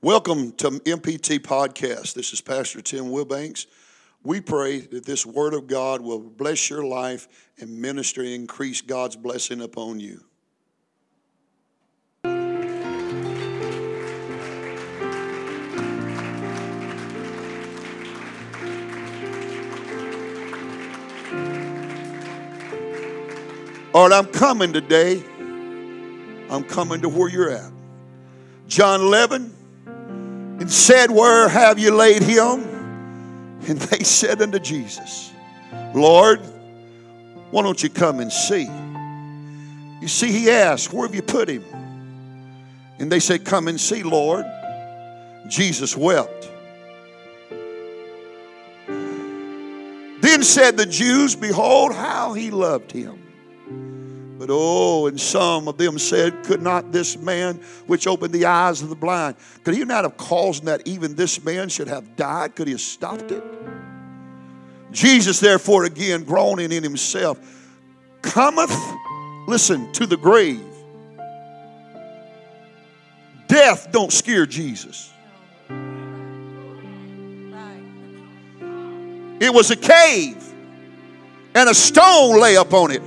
Welcome to MPT Podcast. This is Pastor Tim Wilbanks. We pray that this Word of God will bless your life and ministry, and increase God's blessing upon you. All right, I'm coming today. I'm coming to where you're at. John 11 and said, Where have you laid him? And they said unto Jesus, Lord, why don't you come and see? You see, he asked, Where have you put him? And they said, Come and see, Lord. Jesus wept. Then said the Jews, Behold, how he loved him. But oh, and some of them said, Could not this man which opened the eyes of the blind, could he not have caused that even this man should have died? Could he have stopped it? Jesus, therefore, again groaning in himself, cometh, listen, to the grave. Death don't scare Jesus. It was a cave, and a stone lay upon it.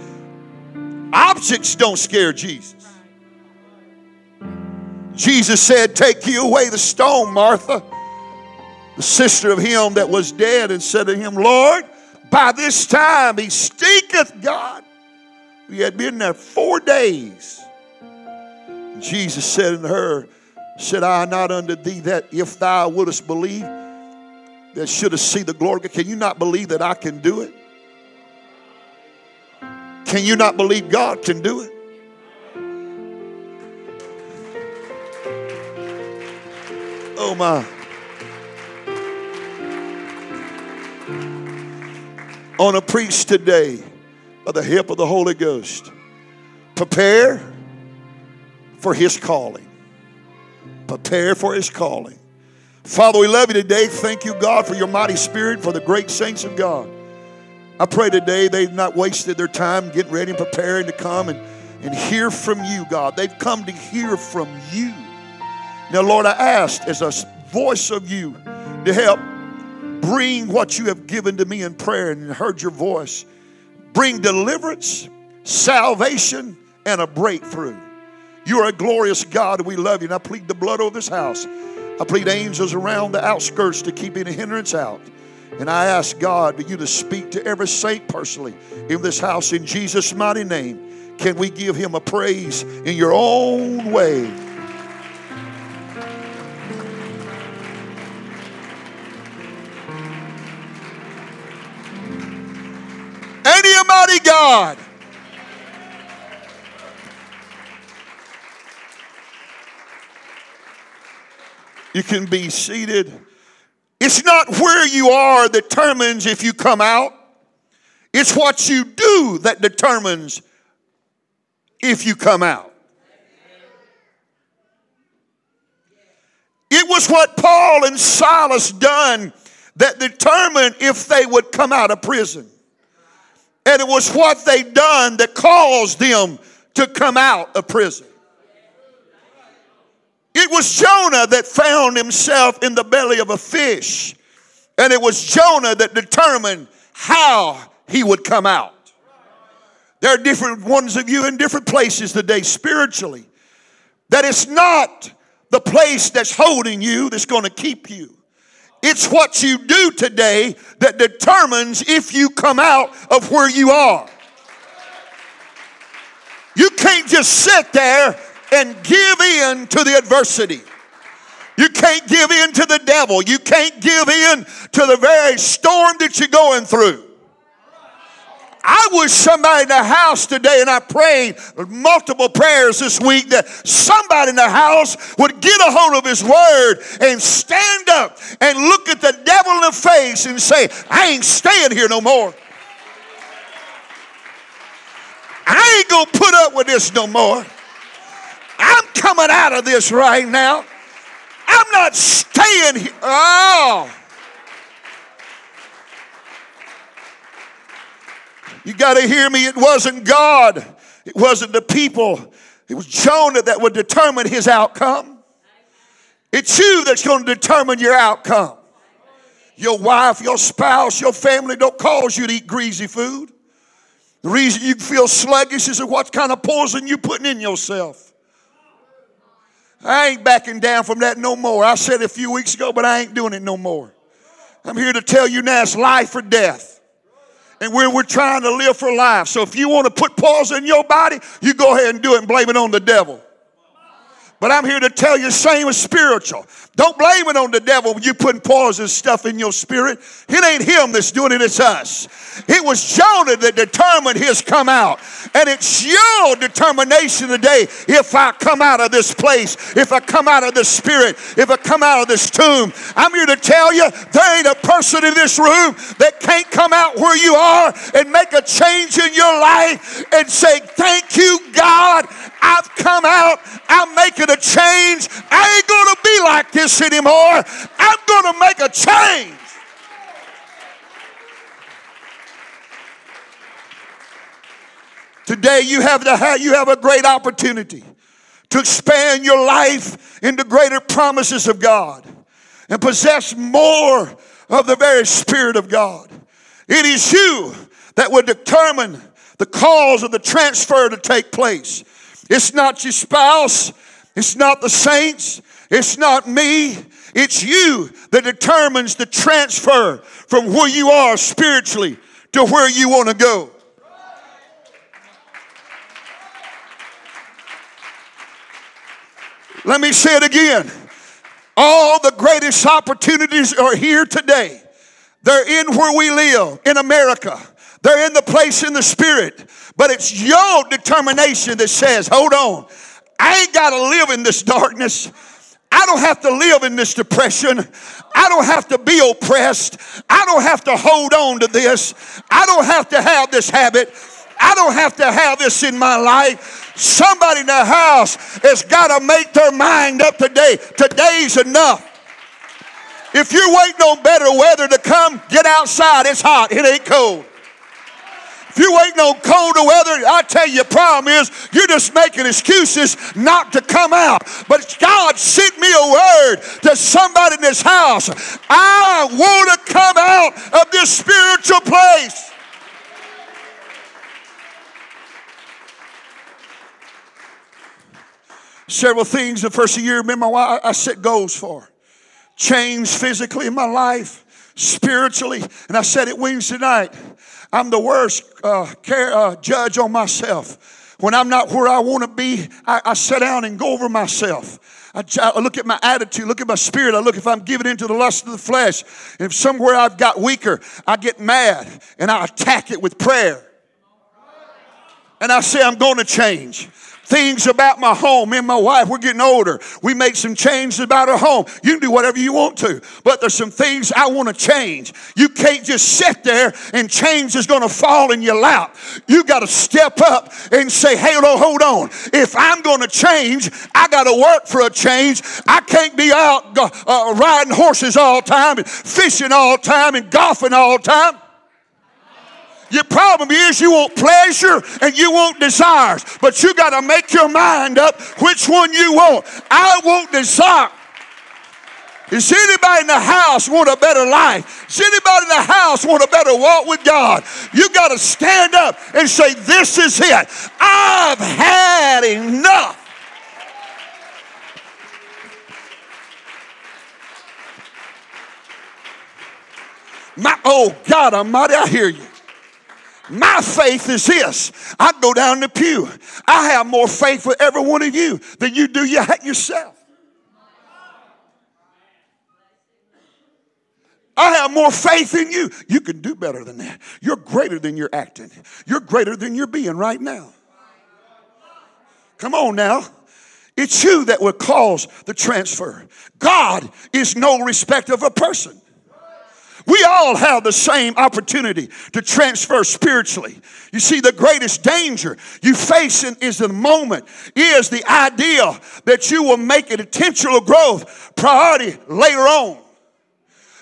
Objects don't scare Jesus. Jesus said, Take you away the stone, Martha, the sister of him that was dead, and said to him, Lord, by this time he stinketh, God. We had been there four days. Jesus said unto her, Said I not unto thee that if thou wouldest believe, that shouldst see the glory? Can you not believe that I can do it? Can you not believe God can do it? Oh my. On a preach today by the help of the Holy Ghost. Prepare for his calling. Prepare for his calling. Father, we love you today. Thank you, God, for your mighty spirit, for the great saints of God. I pray today they've not wasted their time getting ready and preparing to come and, and hear from you, God. They've come to hear from you. Now, Lord, I asked as a voice of you to help bring what you have given to me in prayer and heard your voice. Bring deliverance, salvation, and a breakthrough. You are a glorious God. We love you. And I plead the blood over this house. I plead angels around the outskirts to keep any hindrance out. And I ask God for you to speak to every saint personally in this house in Jesus' mighty name. Can we give him a praise in your own way? Any mighty God. You can be seated. It's not where you are that determines if you come out. It's what you do that determines if you come out. It was what Paul and Silas done that determined if they would come out of prison. And it was what they done that caused them to come out of prison. It was Jonah that found himself in the belly of a fish. And it was Jonah that determined how he would come out. There are different ones of you in different places today spiritually. That it's not the place that's holding you that's going to keep you. It's what you do today that determines if you come out of where you are. You can't just sit there and give in to the adversity. You can't give in to the devil. You can't give in to the very storm that you're going through. I wish somebody in the house today, and I prayed multiple prayers this week that somebody in the house would get a hold of his word and stand up and look at the devil in the face and say, I ain't staying here no more. I ain't gonna put up with this no more. I'm coming out of this right now. I'm not staying here. Oh. You got to hear me. It wasn't God, it wasn't the people. It was Jonah that would determine his outcome. It's you that's going to determine your outcome. Your wife, your spouse, your family don't cause you to eat greasy food. The reason you feel sluggish is what kind of poison you're putting in yourself. I ain't backing down from that no more. I said a few weeks ago, but I ain't doing it no more. I'm here to tell you now it's life or death. And we're, we're trying to live for life. So if you want to put poison in your body, you go ahead and do it and blame it on the devil. But I'm here to tell you, same as spiritual. Don't blame it on the devil when you putting poison stuff in your spirit. It ain't him that's doing it, it's us. It was Jonah that determined his come out. And it's your determination today if I come out of this place, if I come out of this spirit, if I come out of this tomb. I'm here to tell you there ain't a person in this room that can't come out where you are and make a change in your life and say, Thank you, God. I've come out. I'm making a change. I ain't going to be like this anymore. I'm going to make a change. Today you have the you have a great opportunity to expand your life into greater promises of God and possess more of the very Spirit of God. It is you that will determine the cause of the transfer to take place. It's not your spouse. It's not the saints. It's not me. It's you that determines the transfer from where you are spiritually to where you want to go. Let me say it again. All the greatest opportunities are here today. They're in where we live, in America. They're in the place in the spirit. But it's your determination that says, hold on, I ain't got to live in this darkness. I don't have to live in this depression. I don't have to be oppressed. I don't have to hold on to this. I don't have to have this habit. I don't have to have this in my life. Somebody in the house has got to make their mind up today. Today's enough. If you're waiting on better weather to come, get outside. It's hot, it ain't cold. If you're waiting on colder weather, I tell you, the problem is you're just making excuses not to come out. But God sent me a word to somebody in this house. I want to come out of this spiritual place. Several things the first year, remember why I set goals for. Change physically in my life, spiritually. And I said it Wednesday night. I'm the worst uh, care, uh, judge on myself. When I'm not where I want to be, I, I sit down and go over myself. I, I, look at my attitude, look at my spirit. I look if I'm giving into the lust of the flesh. If somewhere I've got weaker, I get mad and I attack it with prayer. And I say, I'm going to change things about my home. Me and my wife, we're getting older. We make some changes about our home. You can do whatever you want to, but there's some things I want to change. You can't just sit there and change is going to fall in your lap. You got to step up and say, hey, no, hold on. If I'm going to change, I got to work for a change. I can't be out uh, riding horses all time and fishing all time and golfing all time. Your problem is you want pleasure and you want desires, but you got to make your mind up which one you want. I want desire. Is anybody in the house want a better life? Does anybody in the house want a better walk with God? You got to stand up and say, This is it. I've had enough. My, oh God Almighty, I hear you. My faith is this. I go down the pew. I have more faith for every one of you than you do yourself. I have more faith in you. You can do better than that. You're greater than you're acting. You're greater than you're being right now. Come on now. It's you that will cause the transfer. God is no respect of a person. We all have the same opportunity to transfer spiritually. You see, the greatest danger you face in, is the moment, is the idea that you will make it intentional growth priority later on.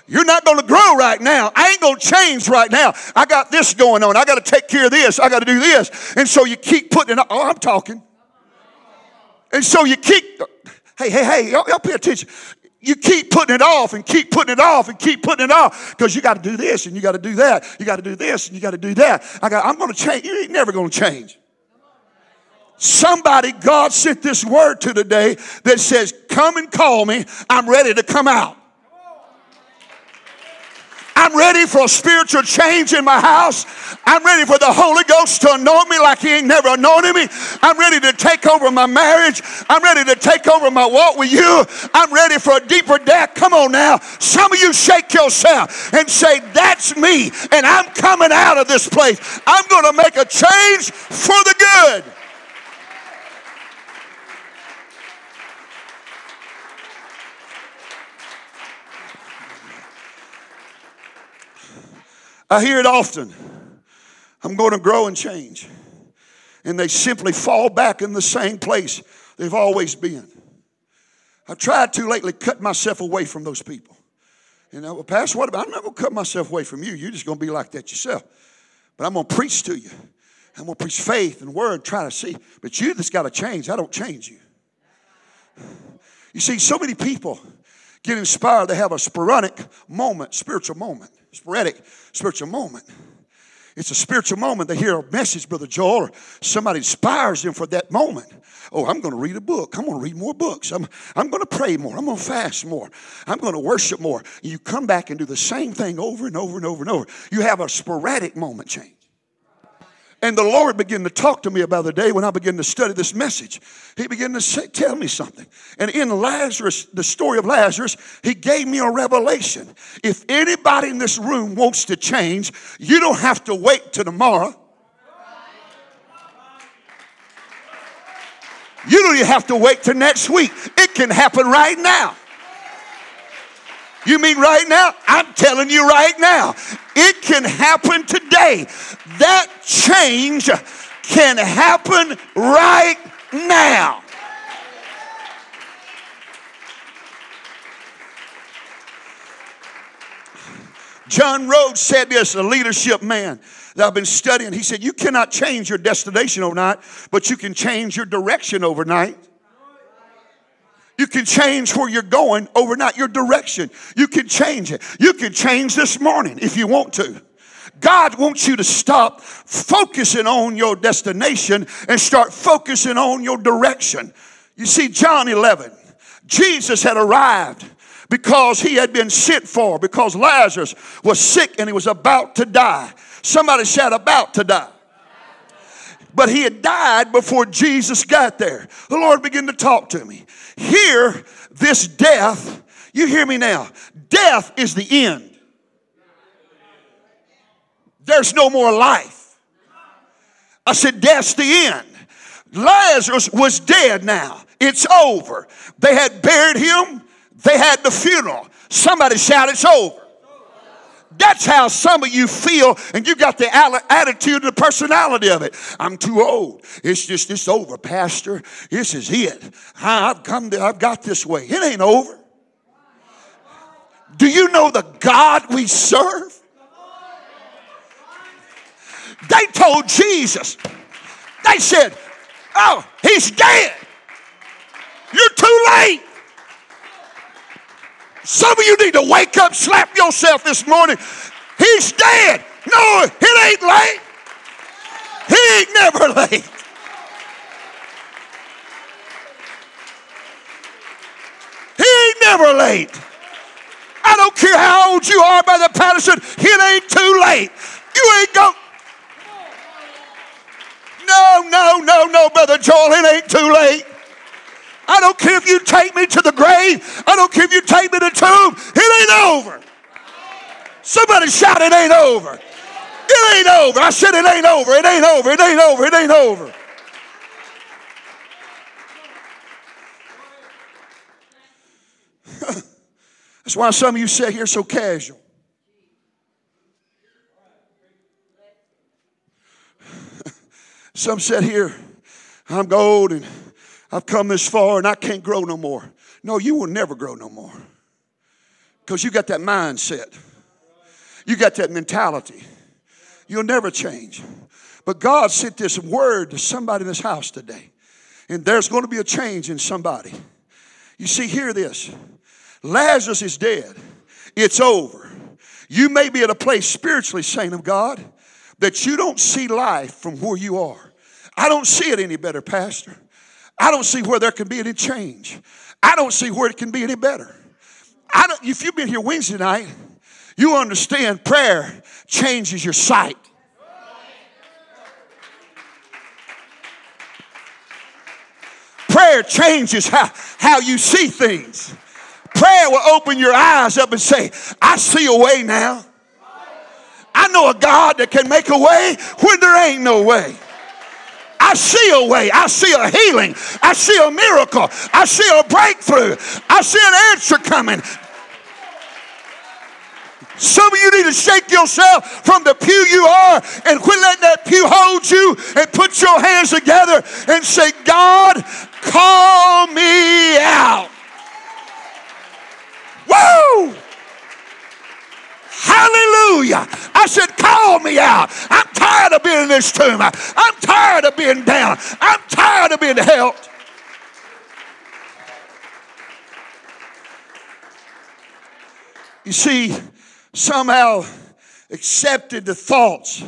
You're not going to grow right now. I ain't going to change right now. I got this going on. I got to take care of this. I got to do this. And so you keep putting it, oh, I'm talking. And so you keep, hey, hey, hey, y'all, y'all pay attention. You keep putting it off and keep putting it off and keep putting it off because you got to do this and you got to do that. You got to do this and you got to do that. I got, I'm going to change. You ain't never going to change. Somebody God sent this word to today that says, Come and call me. I'm ready to come out. I'm ready for a spiritual change in my house. I'm ready for the Holy Ghost to anoint me like He ain't never anointed me. I'm ready to take over my marriage. I'm ready to take over my walk with you. I'm ready for a deeper depth. Come on now. Some of you shake yourself and say, That's me, and I'm coming out of this place. I'm going to make a change for the good. I hear it often. I'm going to grow and change. And they simply fall back in the same place they've always been. I've tried to lately cut myself away from those people. And know, well, Pastor, what about? I'm not going to cut myself away from you. You're just going to be like that yourself. But I'm going to preach to you. I'm going to preach faith and word, try to see. But you just got to change. I don't change you. You see, so many people get inspired. They have a sporadic moment, spiritual moment sporadic spiritual moment. It's a spiritual moment. They hear a message, Brother Joel, or somebody inspires them for that moment. Oh, I'm going to read a book. I'm going to read more books. I'm, I'm going to pray more. I'm going to fast more. I'm going to worship more. You come back and do the same thing over and over and over and over. You have a sporadic moment change. And the Lord began to talk to me about the day when I began to study this message. He began to say, tell me something. And in Lazarus, the story of Lazarus, he gave me a revelation. If anybody in this room wants to change, you don't have to wait till tomorrow. You don't even have to wait till next week. It can happen right now. You mean right now? I'm telling you right now. It can happen today. That change can happen right now. Jim Rohn said this, a leadership man that I've been studying. He said, You cannot change your destination overnight, but you can change your direction overnight. You can change where you're going overnight, your direction. You can change it. You can change this morning if you want to. God wants you to stop focusing on your destination and start focusing on your direction. You see, John 11, Jesus had arrived because he had been sent for, because Lazarus was sick and he was about to die. Somebody said, about to die but he had died before Jesus got there. The Lord began to talk to me. Here, this death, you hear me now, death is the end. There's no more life. I said, Death's the end. Lazarus was dead now. It's over. They had buried him, they had the funeral. Somebody shout, It's over. That's how some of you feel, and you got the attitude and the personality of it. I'm too old. It's just, it's over, Pastor. This is it. I've come to, I've got this way. It ain't over. Do you know the God we serve? They told Jesus, they said, Oh, he's dead. You're too late. Some of you need to wake up, slap yourself this morning. He's dead. No, it ain't late. He ain't never late. He ain't never late. I don't care how old you are, Brother Patterson, it ain't too late. You ain't go. No, no, no, no, Brother Joel, it ain't too late. I don't care if you take me to the grave. I don't care if you take me to the tomb. It ain't over. Somebody shout, it ain't over. It ain't over. I said it ain't over. It ain't over. It ain't over. It ain't over. That's why some of you sit here so casual. some sit here, I'm old and I've come this far and I can't grow no more. No, you will never grow no more. Because you got that mindset. You got that mentality. You'll never change. But God sent this word to somebody in this house today. And there's going to be a change in somebody. You see, hear this. Lazarus is dead. It's over. You may be at a place spiritually, saint of God, that you don't see life from where you are. I don't see it any better, Pastor. I don't see where there can be any change. I don't see where it can be any better. I don't, if you've been here Wednesday night, you understand prayer changes your sight. Prayer changes how, how you see things. Prayer will open your eyes up and say, I see a way now. I know a God that can make a way when there ain't no way. I see a way. I see a healing. I see a miracle. I see a breakthrough. I see an answer coming. Some of you need to shake yourself from the pew you are and quit letting that pew hold you and put your hands together and say, God, call me out. Woo! Hallelujah. I said, call me out. I'm tired of being in this tomb. I'm tired of being down. I'm tired of being helped. You see, somehow accepted the thoughts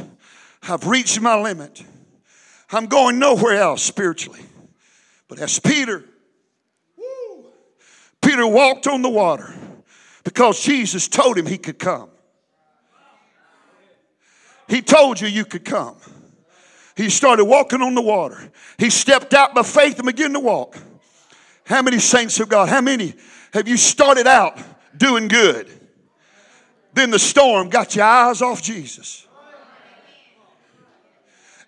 I've reached my limit. I'm going nowhere else spiritually. But as Peter, Peter walked on the water because Jesus told him he could come. He told you you could come. He started walking on the water. He stepped out by faith and began to walk. How many saints of God? How many have you started out doing good? Then the storm got your eyes off Jesus.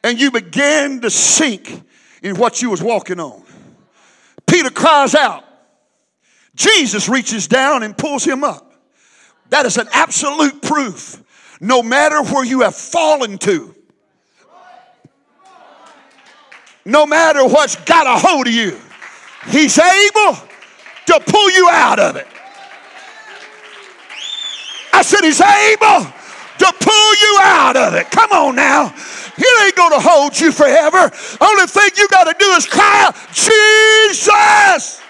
And you began to sink in what you was walking on. Peter cries out. Jesus reaches down and pulls him up. That is an absolute proof. No matter where you have fallen to, no matter what's got a hold of you, He's able to pull you out of it. I said, He's able to pull you out of it. Come on now. He ain't going to hold you forever. Only thing you got to do is cry out, Jesus.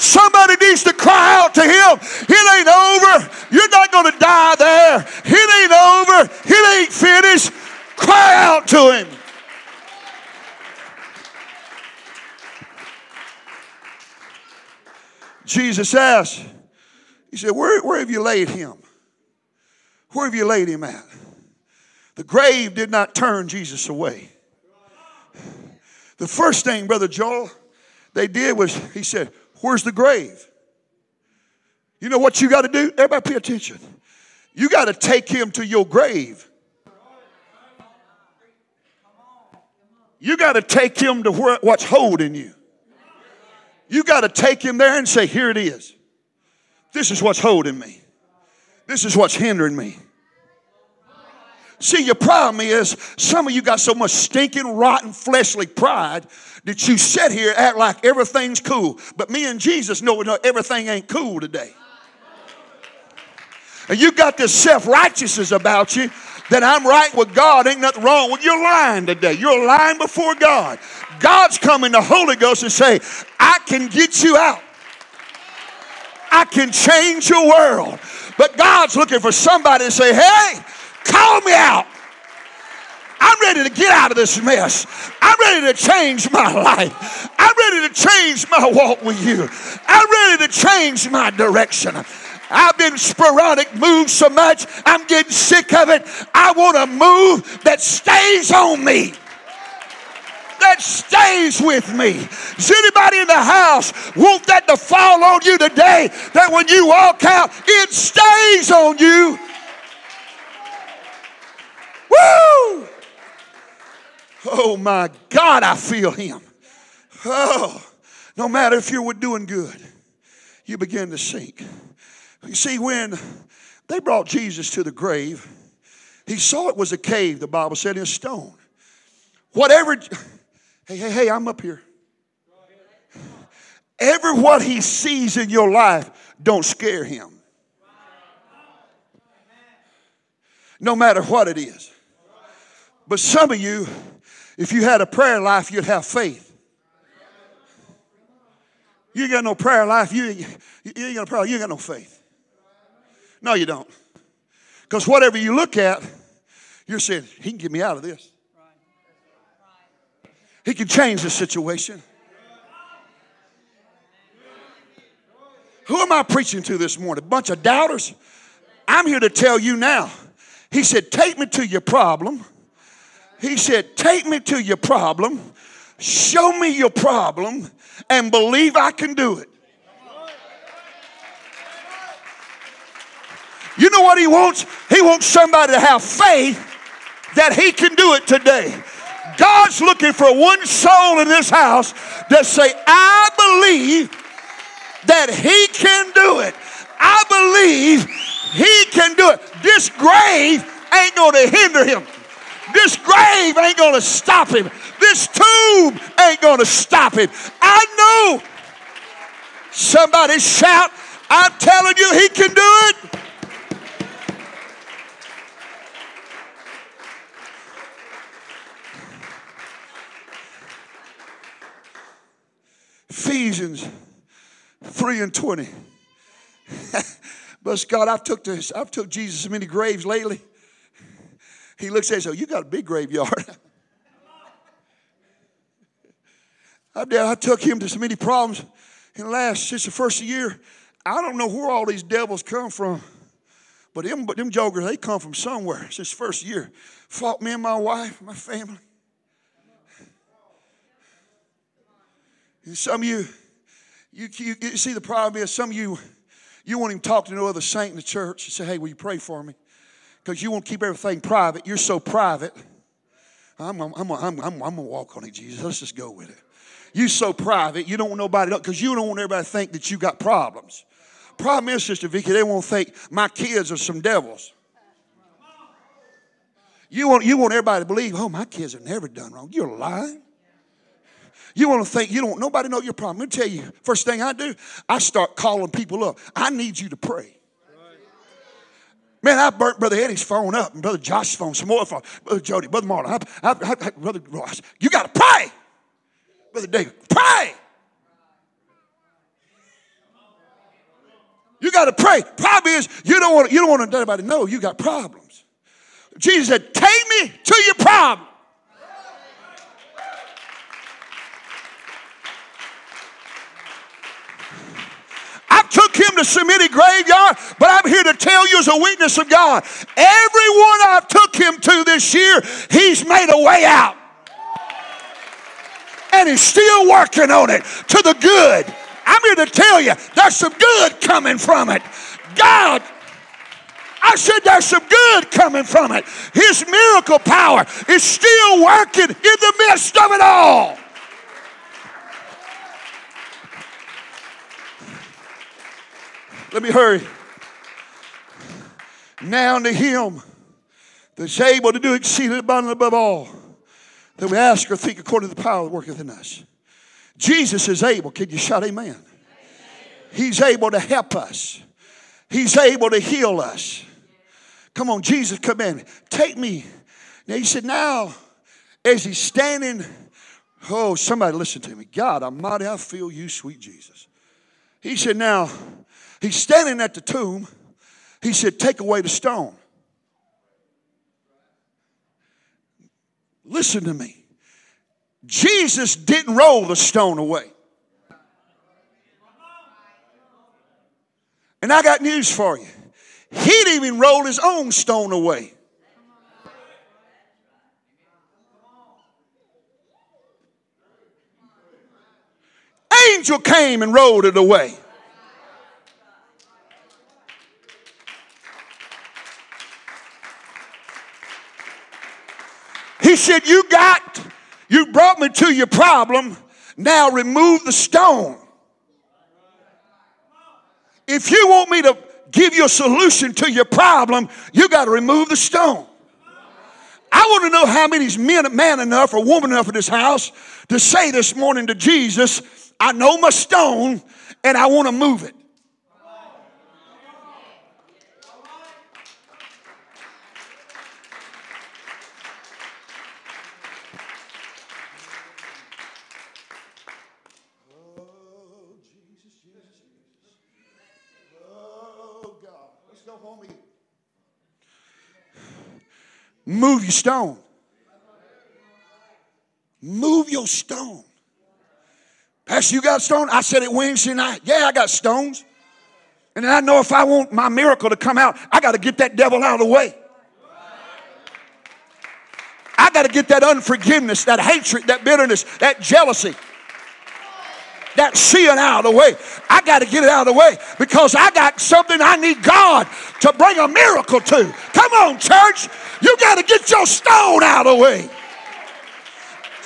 Somebody needs to cry out to him. It ain't over. You're not going to die there. It ain't over. It ain't finished. Cry out to him. Jesus asked, He said, where, where have you laid him? Where have you laid him at? The grave did not turn Jesus away. The first thing, Brother Joel, they did was, he said, Where's the grave? You know what you got to do? Everybody pay attention. You got to take him to your grave. You got to take him to where, what's holding you. You got to take him there and say, Here it is. This is what's holding me. This is what's hindering me. See, your problem is some of you got so much stinking, rotten, fleshly pride that you sit here act like everything's cool. But me and Jesus know everything ain't cool today. And you got this self righteousness about you that I'm right with God, ain't nothing wrong with you're lying today. You're lying before God. God's coming, the Holy Ghost, and say, I can get you out. I can change your world. But God's looking for somebody to say, hey, Call me out. I'm ready to get out of this mess. I'm ready to change my life. I'm ready to change my walk with you. I'm ready to change my direction. I've been sporadic moved so much, I'm getting sick of it. I want a move that stays on me. That stays with me. Is anybody in the house want that to fall on you today? That when you walk out, it stays on you. Woo! Oh my God, I feel him. Oh, no matter if you were doing good, you begin to sink. You see, when they brought Jesus to the grave, he saw it was a cave, the Bible said, in stone. Whatever, hey, hey, hey, I'm up here. Every what he sees in your life don't scare him. No matter what it is. But some of you, if you had a prayer life, you'd have faith. You ain't got no prayer life. You you ain't got no prayer. You ain't got no faith. No, you don't. Because whatever you look at, you're saying, He can get me out of this. He can change the situation. Who am I preaching to this morning? A bunch of doubters? I'm here to tell you now. He said, Take me to your problem. He said, Take me to your problem, show me your problem, and believe I can do it. You know what he wants? He wants somebody to have faith that he can do it today. God's looking for one soul in this house that say, I believe that he can do it. I believe he can do it. This grave ain't going to hinder him. This grave ain't going to stop him. This tomb ain't going to stop him. I know. Somebody shout, I'm telling you, he can do it. Ephesians 3 and 20. but God, I've took this, I've took Jesus so many graves lately. He looks at us, so you got a big graveyard. I did, I took him to so many problems in the last since the first year. I don't know where all these devils come from. But them, but them jokers, they come from somewhere since first year. Fought me and my wife, my family. And some of you, you, you, you, see the problem is some of you, you won't even talk to no other saint in the church and say, hey, will you pray for me? Because you want to keep everything private. You're so private. I'm, I'm, I'm, I'm, I'm going to walk on it, Jesus. Let's just go with it. You're so private, you don't want nobody because you don't want everybody to think that you got problems. Problem is, Sister Vicky, they won't think my kids are some devils. You want, you want everybody to believe, oh, my kids have never done wrong. You're lying. You want to think you don't nobody know your problem. Let me tell you, first thing I do, I start calling people up. I need you to pray. Man, I burnt Brother Eddie's phone up and Brother Josh's phone, some more phone, Brother Jody, Brother Marlon, I, I, I, Brother Ross. You got to pray. Brother David, pray. You got to pray. Problem is, you don't want you don't want anybody to know you got problems. Jesus said, "Take me to your problem." To Semitic graveyard, but I'm here to tell you as a witness of God, everyone I've took him to this year, he's made a way out. And he's still working on it to the good. I'm here to tell you, there's some good coming from it. God I said there's some good coming from it. His miracle power is still working in the midst of it all. Let me hurry. Now to him that's able to do exceeding abundantly above all that we ask or think according to the power that worketh in us. Jesus is able. Can you shout amen? He's able to help us. He's able to heal us. Come on, Jesus come in. take me. Now he said, now as he's standing, oh, somebody listen to me. God I'm mighty, I feel you, sweet Jesus. He said, now He's standing at the tomb. He said, Take away the stone. Listen to me. Jesus didn't roll the stone away. And I got news for you. He'd even roll his own stone away. Angel came and rolled it away. He said, You got, you brought me to your problem. Now remove the stone. If you want me to give you a solution to your problem, you got to remove the stone. I want to know how many's men, man enough or woman enough in this house to say this morning to Jesus, I know my stone and I want to move it. Move your stone. Move your stone. Pastor, you got stone? I said it Wednesday night. Yeah, I got stones. And I know if I want my miracle to come out, I got to get that devil out of the way. I got to get that unforgiveness, that hatred, that bitterness, that jealousy, that sin out of the way. I got to get it out of the way because I got something I need God to bring a miracle to. Come on, church. You got to get your stone out of the way.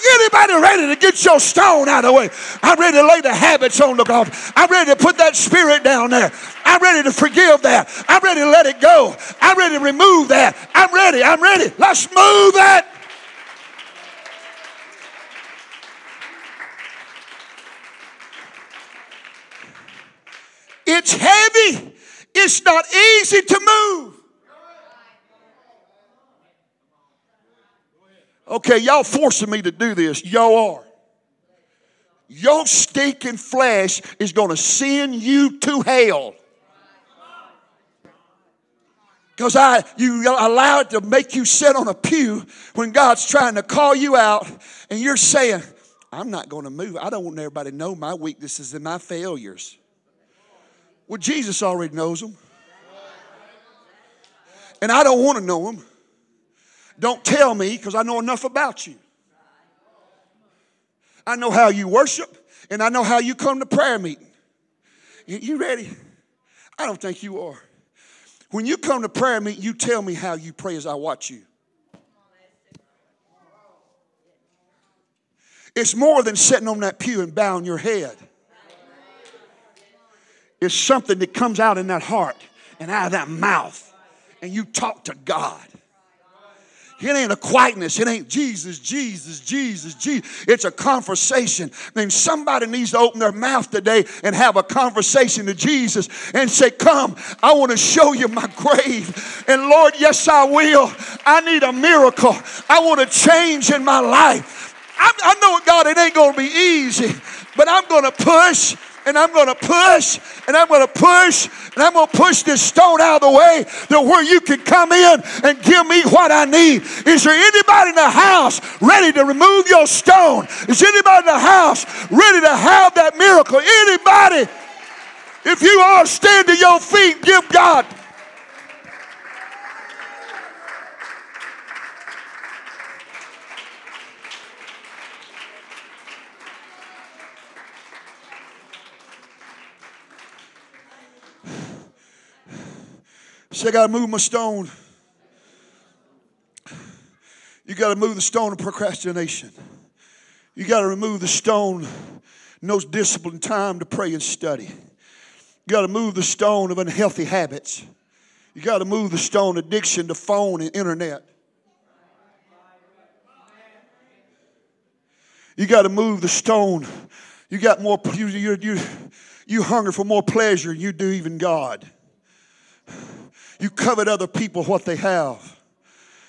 Anybody ready to get your stone out of the way? I'm ready to lay the habits on the golf. I'm ready to put that spirit down there. I'm ready to forgive that. I'm ready to let it go. I'm ready to remove that. I'm ready. I'm ready. Let's move it. It's heavy. It's not easy to move. Okay, y'all forcing me to do this. Y'all are. Your stinking flesh is going to send you to hell. Because I you allow it to make you sit on a pew when God's trying to call you out and you're saying, I'm not going to move. I don't want everybody to know my weaknesses and my failures. Well, Jesus already knows them. And I don't want to know them. Don't tell me because I know enough about you. I know how you worship and I know how you come to prayer meeting. You ready? I don't think you are. When you come to prayer meeting, you tell me how you pray as I watch you. It's more than sitting on that pew and bowing your head. It's something that comes out in that heart and out of that mouth, and you talk to God. It ain't a quietness. It ain't Jesus, Jesus, Jesus, Jesus. It's a conversation. I mean, somebody needs to open their mouth today and have a conversation to Jesus and say, Come, I want to show you my grave. And Lord, yes, I will. I need a miracle. I want a change in my life. I, I know, God, it ain't going to be easy, but I'm going to push and I'm going to push and I'm going to push and I'm going to push this stone out of the way to where you can come in and give me what I need. Is there anybody in the house ready to remove your stone? Is anybody in the house ready to have that miracle? Anybody? If you are, stand to your feet, give God I got to move my stone. You got to move the stone of procrastination. You got to remove the stone, no discipline time to pray and study. You got to move the stone of unhealthy habits. You got to move the stone addiction to phone and internet. You got to move the stone. You got more. You you you you hunger for more pleasure than you do even God. You covet other people what they have.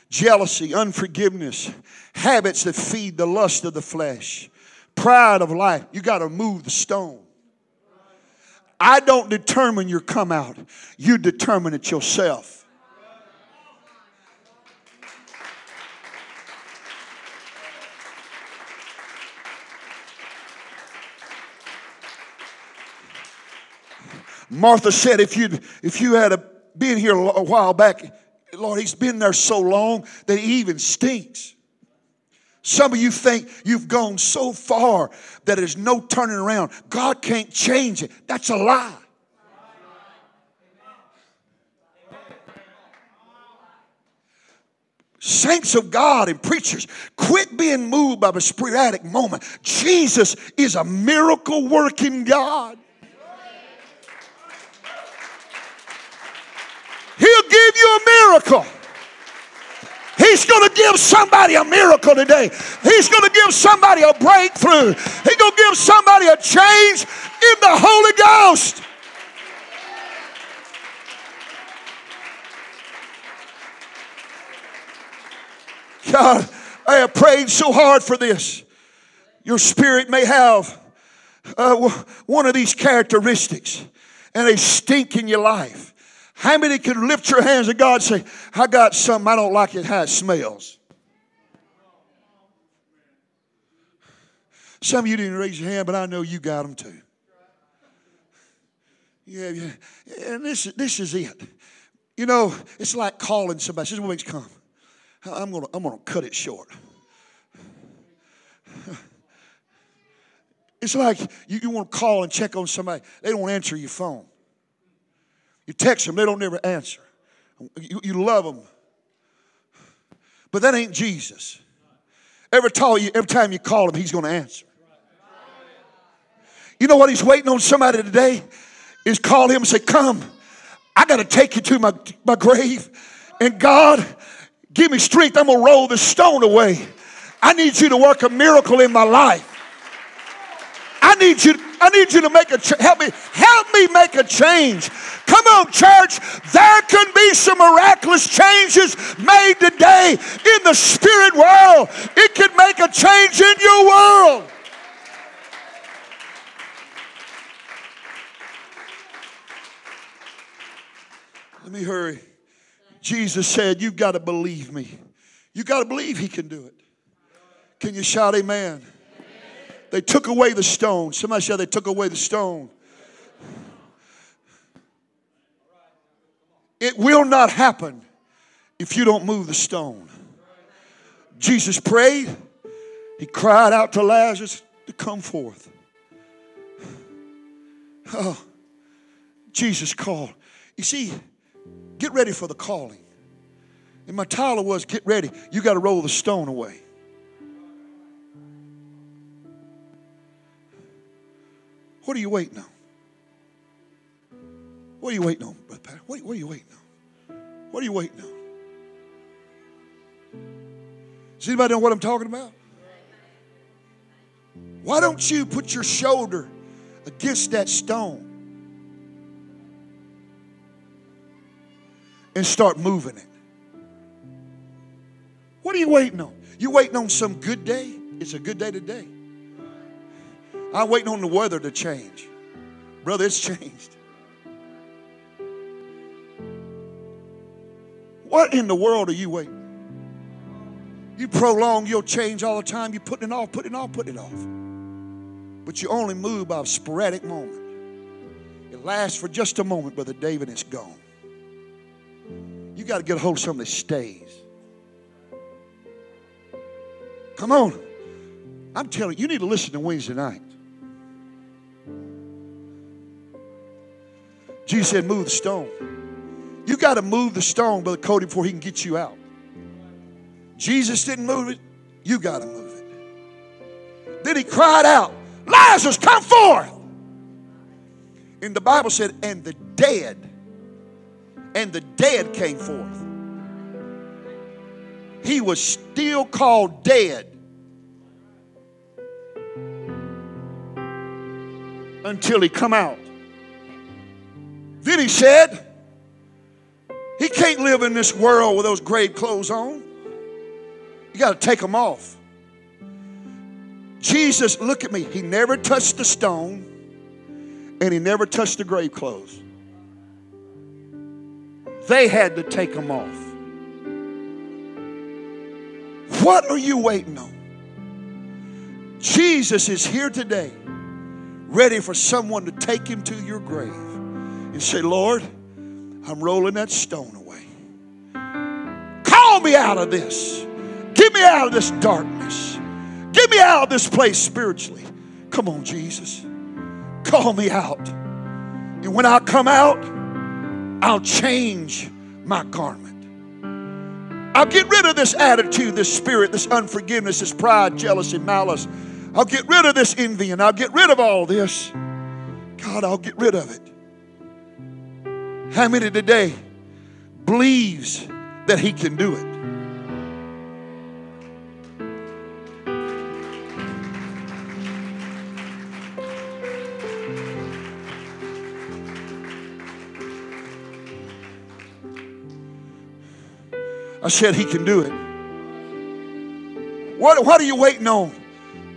Jealousy, unforgiveness, habits that feed the lust of the flesh, pride of life. You got to move the stone. I don't determine your come out, you determine it yourself. Martha said, if you if you had a been here a while back, Lord, he's been there so long that he even stinks. Some of you think you've gone so far that there's no turning around. God can't change it. That's a lie. Saints of God and preachers, quit being moved by a sporadic moment. Jesus is a miracle working God. He'll give you a miracle. He's going to give somebody a miracle today. He's going to give somebody a breakthrough. He's going to give somebody a change in the Holy Ghost. God, I have prayed so hard for this. Your spirit may have uh, one of these characteristics, and they stink in your life How many can lift your hands to God and say, I got something I don't like it how it smells? Some of you didn't raise your hand, but I know you got them too. Yeah, yeah. And this, this is it. You know, it's like calling somebody. This is makes come. I'm gonna, I'm gonna cut it short. It's like you, you want to call and check on somebody. They don't answer your phone. You text them, they don't ever answer. You, you love them. But that ain't Jesus. Every, every time you call him, he's going to answer. You know what he's waiting on somebody today? Is call him and say, Come, I got to take you to my, my grave. And God, give me strength. I'm going to roll the stone away. I need you to work a miracle in my life. I need you, I need you to make a help me, help me make a change. Come on, church. There can be some miraculous changes made today in the spirit world. It can make a change in your world. Let me hurry. Jesus said, You've got to believe me. You've got to believe he can do it. Can you shout amen? They took away the stone. Somebody said they took away the stone. It will not happen if you don't move the stone. Jesus prayed. He cried out to Lazarus to come forth. Oh, Jesus called. You see, get ready for the calling. And my title was, Get ready. You got to roll the stone away. What are you waiting on? What are you waiting on, Brother Pat? What, what are you waiting on? What are you waiting on? Does anybody know what I'm talking about? Why don't you put your shoulder against that stone and start moving it? What are you waiting on? You waiting on some good day? It's a good day today. I'm waiting on the weather to change. Brother, it's changed. What in the world are you waiting? You prolong your change all the time. You're putting it off, putting it off, putting it off. But you only move by a sporadic moment. It lasts for just a moment, Brother David, it's gone. You got to get a hold of something that stays. Come on. I'm telling you, you need to listen to Wednesday night. Jesus said, Move the stone. You got to move the stone, Brother Cody, before he can get you out. Jesus didn't move it, you got to move it. Then he cried out, Lazarus, come forth. And the Bible said, and the dead, and the dead came forth. He was still called dead until he come out. Then he said, he can't live in this world with those grave clothes on. You got to take them off. Jesus, look at me. He never touched the stone and he never touched the grave clothes. They had to take them off. What are you waiting on? Jesus is here today, ready for someone to take him to your grave and say, Lord, I'm rolling that stone away. Call me out of this. Get me out of this darkness. Get me out of this place spiritually. Come on, Jesus. Call me out. And when I come out, I'll change my garment. I'll get rid of this attitude, this spirit, this unforgiveness, this pride, jealousy, malice. I'll get rid of this envy and I'll get rid of all this. God, I'll get rid of it. How many today believes that he can do it? I said he can do it. What, what are you waiting on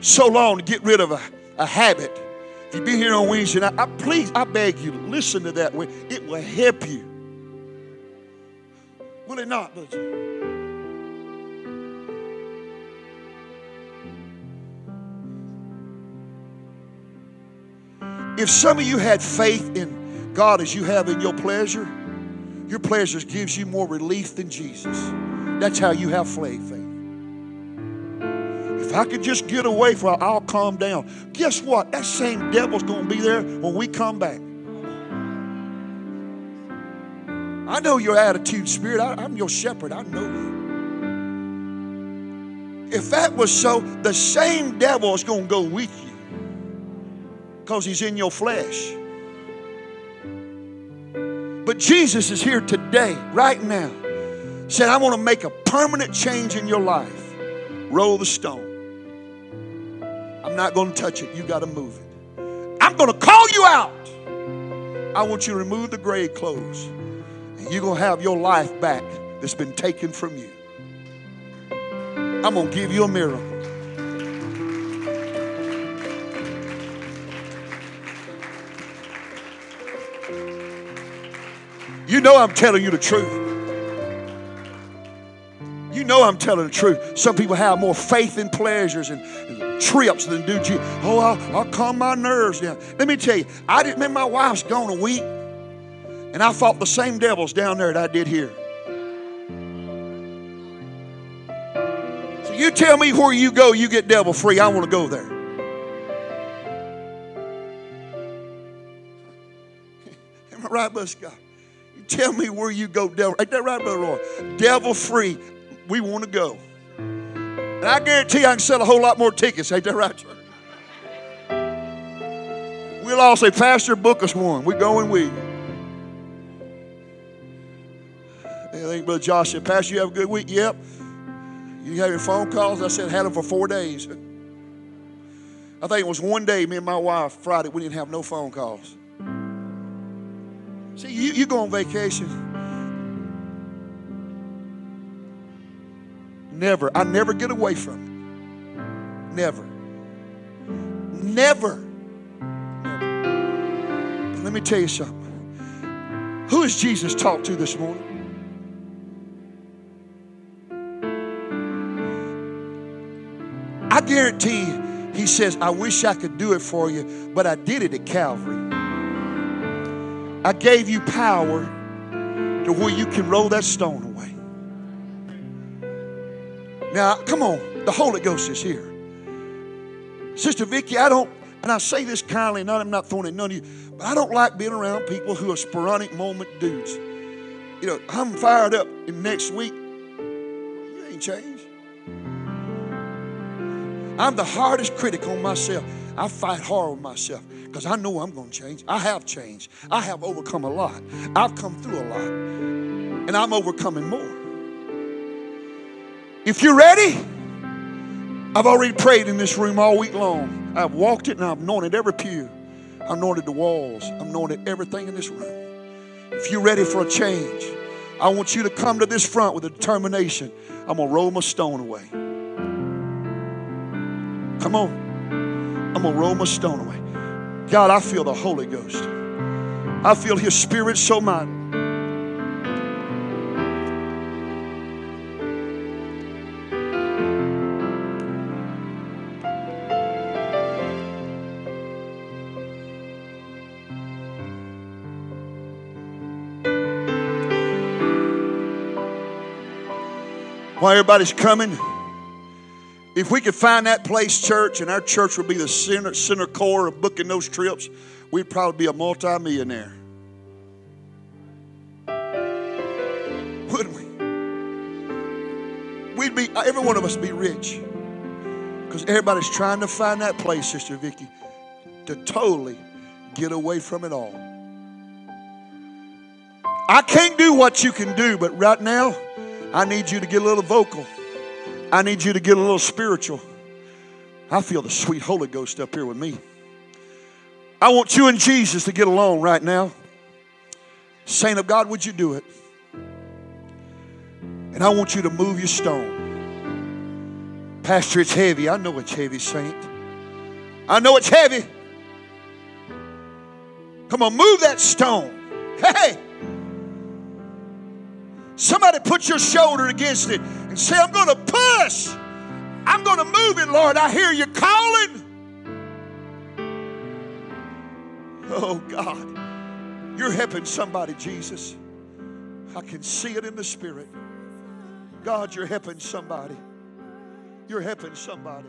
so long to get rid of a, a habit? If you've been here on Wednesday night, I, please, I beg you, listen to that. It will help you. Will it not, Butcher? If some of you had faith in God as you have in your pleasure, your pleasures gives you more relief than Jesus. That's how you have faith. If I could just get away it, I'll calm down. Guess what? That same devil's going to be there when we come back. I know your attitude, Spirit. I, am your shepherd. I know you. If that was so, the same devil is going to go with you because he's in your flesh. But Jesus is here today, right now, said, I want to make a permanent change in your life. Roll the stone. Not going to touch it. You got to move it. I'm going to call you out. I want you to remove the grave clothes. And you're going to have your life back that's been taken from you. I'm going to give you a miracle. You know I'm telling you the truth. You know I'm telling the truth. Some people have more faith in pleasures and, and trips than do you. Oh, I'll, I'll calm my nerves down. Let me tell you, I didn't remember my wife's gone a week, and I fought the same devils down there that I did here. So you tell me where you go, you get devil free. I want to go there. Am I right, Bus God? You Tell me where you go, devil. Ain't that right, Brother Roy? Devil free. We want to go. And I guarantee I can sell a whole lot more tickets. Ain't that right, church? We'll all say, Pastor, book us one. We're going with you. I think Brother Josh said, Pastor, you have a good week? Yep. You have your phone calls? I said, had them for four days. I think it was one day, me and my wife, Friday, we didn't have no phone calls. See, you, you go on vacation. Never. I never get away from it. Never. Never. Never. let me tell you something. Who has Jesus talked to this morning? I guarantee he says, I wish I could do it for you, but I did it at Calvary. I gave you power to where you can roll that stone away. Now, come on, the Holy Ghost is here. Sister Vicky, I don't, and I say this kindly, and I'm not throwing none of you, but I don't like being around people who are sporadic moment dudes. You know, I'm fired up, and next week, you ain't changed. I'm the hardest critic on myself. I fight hard with myself because I know I'm going to change. I have changed. I have overcome a lot. I've come through a lot. And I'm overcoming more. If you're ready, I've already prayed in this room all week long. I've walked it and I've anointed every pew. I've anointed the walls. I've anointed everything in this room. If you're ready for a change, I want you to come to this front with a determination. I'm going to roll my stone away. Come on. I'm going to roll my stone away. God, I feel the Holy Ghost. I feel His Spirit so mighty. While everybody's coming, if we could find that place, church, and our church would be the center, center core of booking those trips, we'd probably be a multi-millionaire. Wouldn't we? We'd be, every one of us be rich. Because everybody's trying to find that place, Sister Vicky, to totally get away from it all. I can't do what you can do, but right now, I need you to get a little vocal. I need you to get a little spiritual. I feel the sweet Holy Ghost up here with me. I want you and Jesus to get along right now. Saint of God, would you do it? And I want you to move your stone. Pastor, it's heavy. I know it's heavy, Saint. I know it's heavy. Come on, move that stone. Hey! Somebody put your shoulder against it and say, I'm going to push. I'm going to move it, Lord. I hear you calling. Oh, God. You're helping somebody, Jesus. I can see it in the spirit. God, you're helping somebody. You're helping somebody.